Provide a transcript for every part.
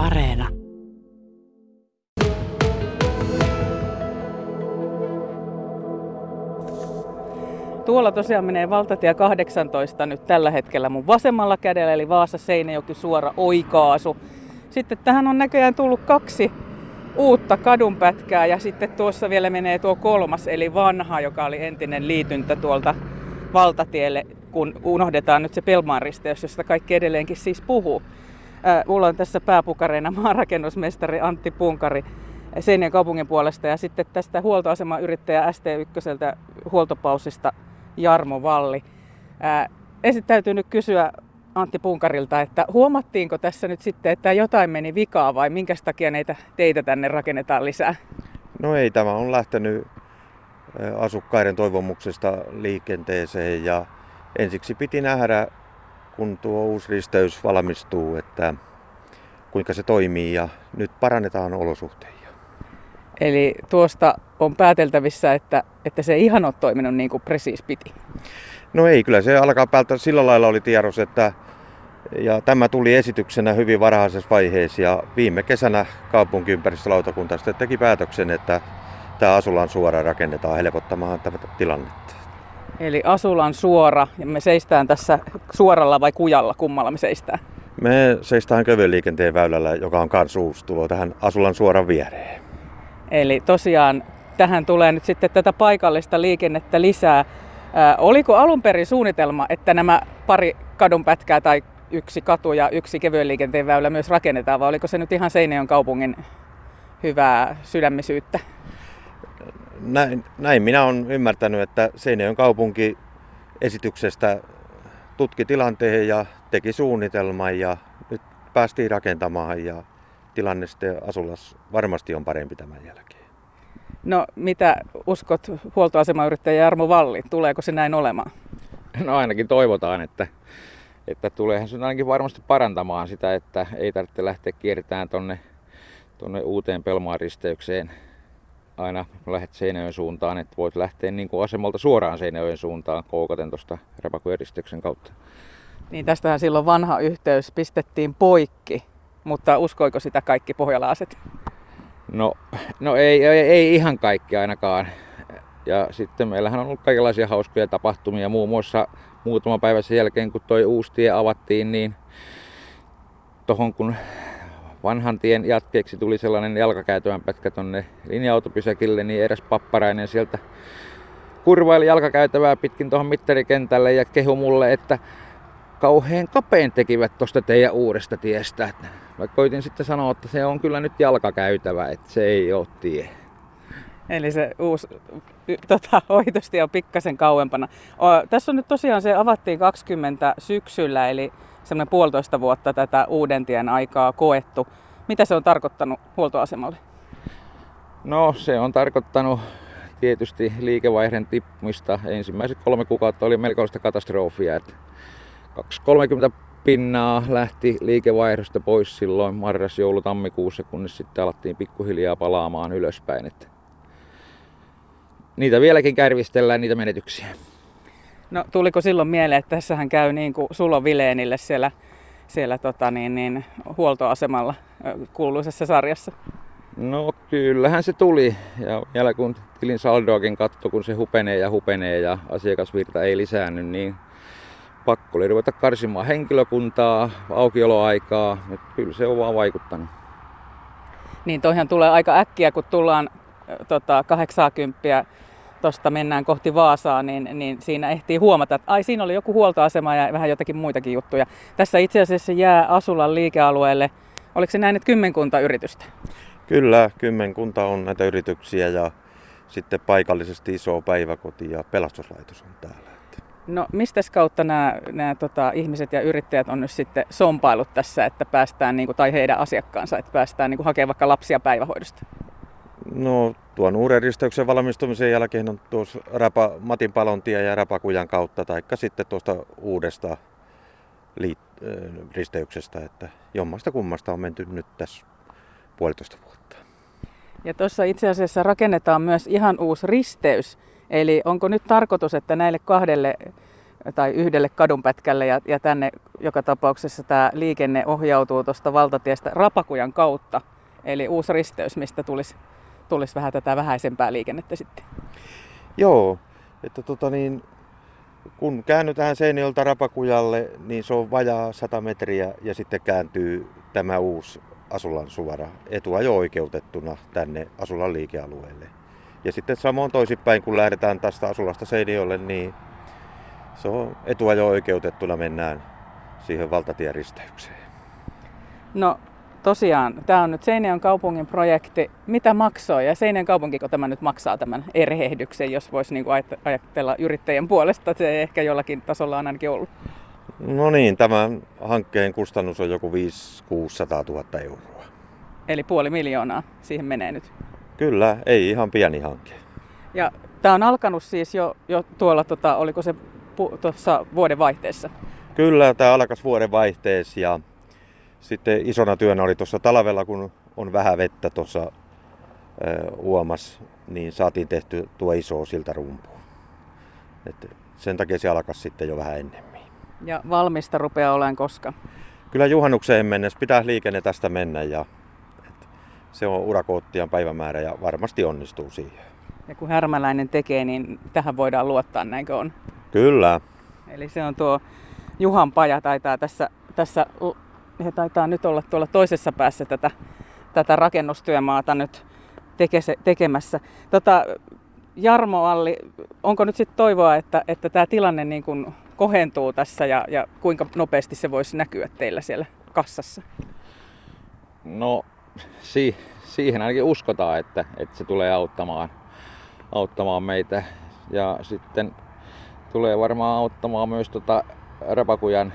Areena. Tuolla tosiaan menee valtatie 18 nyt tällä hetkellä mun vasemmalla kädellä, eli Vaasa Seinäjoki suora oikaasu. Sitten tähän on näköjään tullut kaksi uutta kadunpätkää ja sitten tuossa vielä menee tuo kolmas, eli vanha, joka oli entinen liityntä tuolta valtatielle, kun unohdetaan nyt se Pelmaan risteys, josta kaikki edelleenkin siis puhuu. Äh, mulla on tässä pääpukareina maarakennusmestari Antti Punkari Seinien kaupungin puolesta ja sitten tästä huoltoasemayrittäjä ST1 huoltopausista Jarmo Valli. Ää, ensin täytyy nyt kysyä Antti Punkarilta, että huomattiinko tässä nyt sitten, että jotain meni vikaa vai minkä takia näitä teitä tänne rakennetaan lisää? No ei, tämä on lähtenyt asukkaiden toivomuksesta liikenteeseen ja ensiksi piti nähdä, kun tuo uusi risteys valmistuu, että kuinka se toimii ja nyt parannetaan olosuhteita. Eli tuosta on pääteltävissä, että, että se ei ihan ole toiminut niin kuin presiis piti. No ei, kyllä se alkaa päältä sillä lailla oli tiedos, että ja tämä tuli esityksenä hyvin varhaisessa vaiheessa ja viime kesänä kaupunkiympäristölautakunta sitten teki päätöksen, että tämä Asulan suora rakennetaan helpottamaan tätä tilannetta. Eli Asulan suora, ja me seistään tässä suoralla vai kujalla, kummalla me seistään? Me seistään kövyen liikenteen väylällä, joka on kans uusi tulo tähän Asulan suoran viereen. Eli tosiaan tähän tulee nyt sitten tätä paikallista liikennettä lisää. Ää, oliko alun perin suunnitelma, että nämä pari kadunpätkää tai yksi katu ja yksi kevyen liikenteen väylä myös rakennetaan, vai oliko se nyt ihan Seinäjoen kaupungin hyvää sydämisyyttä? Näin, näin minä olen ymmärtänyt, että Seinäjoen kaupunki esityksestä tutki tilanteen ja teki suunnitelman ja nyt päästiin rakentamaan ja tilanne sitten asulas varmasti on parempi tämän jälkeen. No mitä uskot huoltoasemayrittäjä Jarmo Valli, tuleeko se näin olemaan? No ainakin toivotaan, että, että tuleehan se ainakin varmasti parantamaan sitä, että ei tarvitse lähteä kiertämään tonne, tonne uuteen Pelmaan-risteykseen aina lähdet Seinäjoen suuntaan, että voit lähteä niin kuin asemalta suoraan Seinäjoen suuntaan koukaten tuosta Rapakujen kautta. Niin tästähän silloin vanha yhteys pistettiin poikki mutta uskoiko sitä kaikki pohjalaiset? No, no ei, ei, ei ihan kaikki ainakaan. Ja sitten meillähän on ollut kaikenlaisia hauskoja tapahtumia, muun muassa muutama päivä sen jälkeen, kun toi uusi tie avattiin, niin tohon kun vanhan tien jatkeeksi tuli sellainen jalkakäytävän pätkä tonne linja-autopysäkille, niin eräs papparainen sieltä kurvaili jalkakäytävää pitkin tuohon mittarikentälle ja kehu mulle, että kauhean kapeen tekivät tuosta teidän uudesta tiestä. Mä koitin sitten sanoa, että se on kyllä nyt jalkakäytävä, että se ei ole tie. Eli se uusi tota, ohitustie on pikkasen kauempana. O, tässä on nyt tosiaan se avattiin 20 syksyllä, eli semmoinen puolitoista vuotta tätä uuden tien aikaa koettu. Mitä se on tarkoittanut huoltoasemalle? No se on tarkoittanut tietysti liikevaihdon tippumista. Ensimmäiset kolme kuukautta oli melkoista katastrofia. Että 230 pinnaa lähti liikevaihdosta pois silloin marras, joulu, tammikuussa, kunnes sitten alettiin pikkuhiljaa palaamaan ylöspäin. Että niitä vieläkin kärvistellään, niitä menetyksiä. No tuliko silloin mieleen, että tässähän käy niin kuin Sulo Vileenille siellä, siellä tota niin, niin, huoltoasemalla kuuluisessa sarjassa? No kyllähän se tuli. Ja vielä kun tilin saldoakin katto, kun se hupenee ja hupenee ja asiakasvirta ei lisäänny, niin pakko oli ruveta karsimaan henkilökuntaa, aukioloaikaa, että kyllä se on vaan vaikuttanut. Niin toihan tulee aika äkkiä, kun tullaan tota, 80 tuosta mennään kohti Vaasaa, niin, niin siinä ehtii huomata, että ai siinä oli joku huoltoasema ja vähän jotakin muitakin juttuja. Tässä itse asiassa jää Asulan liikealueelle, oliko se näin, että kymmenkunta yritystä? Kyllä, kymmenkunta on näitä yrityksiä ja sitten paikallisesti iso päiväkoti ja pelastuslaitos on täällä. No mistä kautta nämä, nämä tota, ihmiset ja yrittäjät on nyt sitten sompailut tässä, että päästään, niin kuin, tai heidän asiakkaansa, että päästään niin kuin, hakemaan vaikka lapsia päivähoidosta? No tuon uuden risteyksen valmistumisen jälkeen on tuossa Rapa, Matin palontia ja Rapakujan kautta, taikka sitten tuosta uudesta liit- risteyksestä, että jommasta kummasta on menty nyt tässä puolitoista vuotta. Ja tuossa itse asiassa rakennetaan myös ihan uusi risteys, Eli onko nyt tarkoitus, että näille kahdelle, tai yhdelle kadunpätkälle ja, ja tänne joka tapauksessa tämä liikenne ohjautuu tuosta valtatiestä Rapakujan kautta. Eli uusi risteys, mistä tulisi, tulisi vähän tätä vähäisempää liikennettä sitten. Joo, että tota niin, kun käännytään Seinäjolta Rapakujalle, niin se on vajaa 100 metriä ja sitten kääntyy tämä uusi Asulan suora etuajo-oikeutettuna tänne Asulan liikealueelle. Ja sitten samoin toisinpäin, kun lähdetään tästä Asulasta Seinäjoelle, niin se on etuajo-oikeutettuna mennään siihen valtatieristeykseen. No tosiaan, tämä on nyt Seinäjoen kaupungin projekti. Mitä maksoi ja Seinäjoen kaupunkiko tämä nyt maksaa tämän erhehdyksen, jos voisi niin ajatella yrittäjien puolesta? Se ehkä jollakin tasolla on ainakin ollut. No niin, tämän hankkeen kustannus on joku 500 000 euroa. Eli puoli miljoonaa siihen menee nyt. Kyllä, ei ihan pieni hanke. Ja tämä on alkanut siis jo, jo tuolla, tota, oliko se tuossa vuoden vaihteessa? Kyllä, tämä alkas vuoden vaihteessa ja sitten isona työnä oli tuossa talvella, kun on vähän vettä tuossa uomas, niin saatiin tehty tuo iso siltarumpu. Et sen takia se alkas sitten jo vähän ennemmin. Ja valmista rupeaa olemaan koska? Kyllä juhannukseen mennessä pitää liikenne tästä mennä ja se on urakoottian päivämäärä ja varmasti onnistuu siihen. Ja kun härmäläinen tekee, niin tähän voidaan luottaa, näinkö on? Kyllä. Eli se on tuo Juhan paja taitaa tässä, tässä he taitaa nyt olla tuolla toisessa päässä tätä, tätä rakennustyömaata nyt teke, tekemässä. Tota, Jarmo Alli, onko nyt sitten toivoa, että, että tämä tilanne niin kuin kohentuu tässä ja, ja kuinka nopeasti se voisi näkyä teillä siellä kassassa? No si- siihen ainakin uskotaan, että, että se tulee auttamaan, auttamaan meitä. Ja sitten tulee varmaan auttamaan myös tota Rapakujan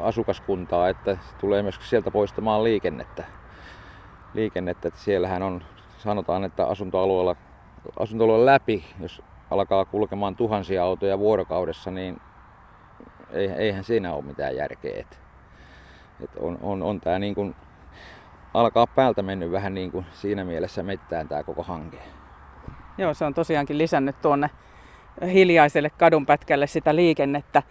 asukaskuntaa, että tulee myös sieltä poistamaan liikennettä. liikennettä että siellähän on, sanotaan, että asuntoalueella, asuntoalueella läpi, jos alkaa kulkemaan tuhansia autoja vuorokaudessa, niin eihän siinä ole mitään järkeä. Et, et on, on, on tämä niin kuin alkaa päältä mennyt vähän niin kuin siinä mielessä mettään tämä koko hanke. Joo, se on tosiaankin lisännyt tuonne hiljaiselle kadunpätkälle sitä liikennettä.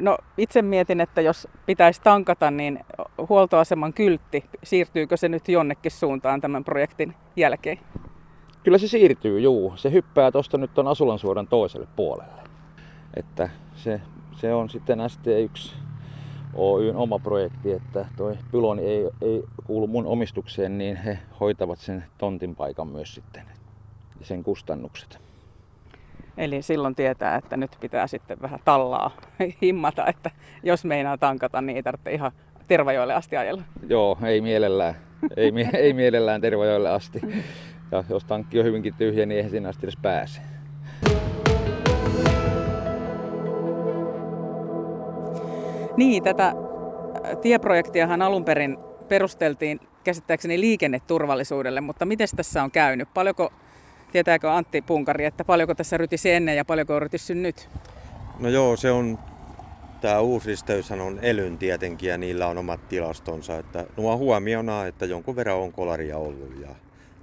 No itse mietin, että jos pitäisi tankata, niin huoltoaseman kyltti, siirtyykö se nyt jonnekin suuntaan tämän projektin jälkeen? Kyllä se siirtyy, juu. Se hyppää tuosta nyt tuon Asulansuoran toiselle puolelle. Että se, se on sitten ST1 Oyn oma projekti, että toi pyloni ei, ei kuulu mun omistukseen, niin he hoitavat sen tontin paikan myös sitten, sen kustannukset. Eli silloin tietää, että nyt pitää sitten vähän tallaa himmata, että jos meinaa tankata, niin ei tarvitse ihan Tervajoelle asti ajella. Joo, ei mielellään. Ei, ei mielellään Tervajoelle asti. Ja jos tankki on hyvinkin tyhjä, niin eihän sinne asti edes pääse. Niin, tätä tieprojektiahan alun perin perusteltiin käsittääkseni liikenneturvallisuudelle, mutta miten tässä on käynyt? Paljonko, tietääkö Antti Punkari, että paljonko tässä rytisi ennen ja paljonko on rytissy nyt? No joo, se on, tämä uusristeyshän on elyn tietenkin ja niillä on omat tilastonsa. Että nuo huomiona, että jonkun verran on kolaria ollut ja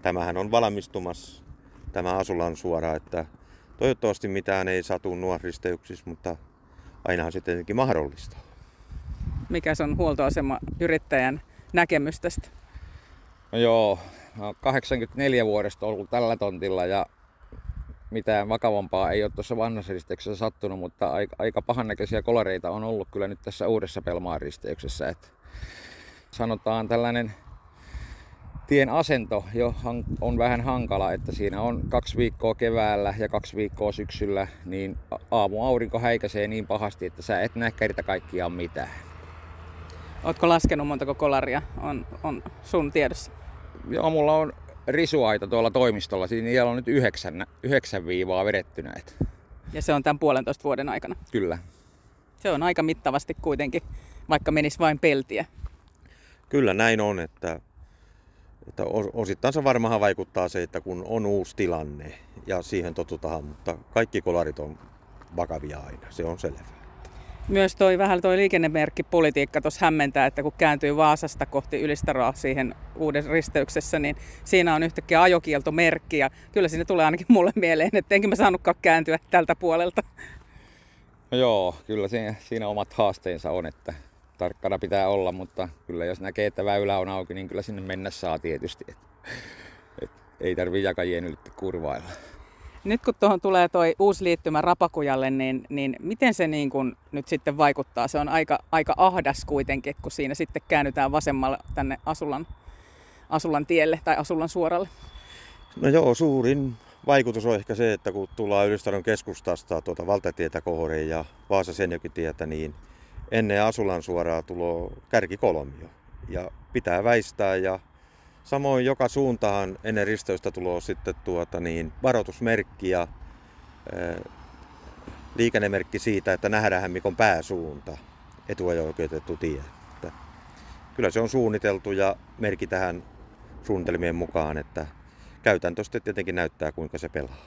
tämähän on valmistumassa tämä Asulan suora, että toivottavasti mitään ei satu nuoristeyksissä, mutta ainahan se tietenkin mahdollista mikä on huoltoasema yrittäjän näkemys tästä? No joo, 84 vuodesta ollut tällä tontilla ja mitään vakavampaa ei ole tuossa vanhassa sattunut, mutta aika, aika pahannäköisiä kolareita on ollut kyllä nyt tässä uudessa Pelmaan risteyksessä. Että sanotaan tällainen tien asento jo on vähän hankala, että siinä on kaksi viikkoa keväällä ja kaksi viikkoa syksyllä, niin aamu aurinko häikäisee niin pahasti, että sä et näe kerta kaikkiaan mitään. Oletko laskenut montako kolaria on, on sun tiedossa? Joo, mulla on risuaita tuolla toimistolla. Siinä on nyt yhdeksän, yhdeksän viivaa vedettynä. Ja se on tämän puolentoista vuoden aikana? Kyllä. Se on aika mittavasti kuitenkin, vaikka menisi vain peltiä. Kyllä näin on, että, että osittain se varmaan vaikuttaa se, että kun on uusi tilanne ja siihen totutaan, mutta kaikki kolarit on vakavia aina, se on selvää myös toi vähän toi liikennemerkkipolitiikka tuossa hämmentää, että kun kääntyy Vaasasta kohti Ylistaroa siihen uuden risteyksessä, niin siinä on yhtäkkiä ajokieltomerkki ja kyllä sinne tulee ainakin mulle mieleen, että enkin mä saanutkaan kääntyä tältä puolelta. No joo, kyllä siinä, siinä omat haasteensa on, että tarkkana pitää olla, mutta kyllä jos näkee, että väylä on auki, niin kyllä sinne mennä saa tietysti. Et, et ei tarvitse jakajien ylitti kurvailla. Nyt kun tuohon tulee tuo uusi liittymä Rapakujalle, niin, niin miten se niin kun nyt sitten vaikuttaa? Se on aika, aika ahdas kuitenkin, kun siinä sitten käännytään vasemmalle tänne Asulan, Asulan tielle tai Asulan suoralle. No joo, suurin vaikutus on ehkä se, että kun tullaan Ylistaron keskustasta tuota valtatietä kohoreen ja Vaasa tietä, niin ennen Asulan suoraa tulo kärkikolmio. Ja pitää väistää ja samoin joka suuntaan ennen risteystä tulo sitten tuota niin, varoitusmerkki ja ää, liikennemerkki siitä, että nähdään mikon pääsuunta, etuajo-oikeutettu tie. Että kyllä se on suunniteltu ja merkki tähän suunnitelmien mukaan, että käytäntö sitten tietenkin näyttää, kuinka se pelaa.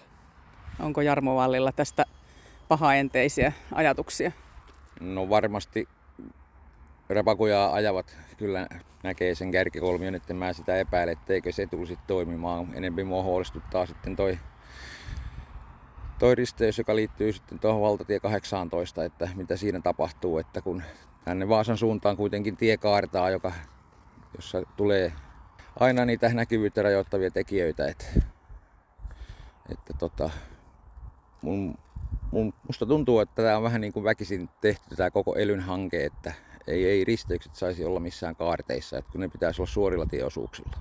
Onko Jarmo Vallilla tästä pahaenteisiä ajatuksia? No varmasti rapakuja ajavat kyllä näkee sen kärkikolmion, että mä sitä epäilen, etteikö se tulisi toimimaan. Enempi mua huolestuttaa sitten toi, toi risteys, joka liittyy sitten tuohon valtatie 18, että mitä siinä tapahtuu, että kun tänne Vaasan suuntaan kuitenkin tie kaartaa, joka, jossa tulee aina niitä näkyvyyttä rajoittavia tekijöitä. Että, että tota, mun, mun, musta tuntuu, että tämä on vähän niin kuin väkisin tehty tämä koko elyn hanke, että ei, ei risteykset saisi olla missään kaarteissa, että kun ne pitäisi olla suorilla tieosuuksilla.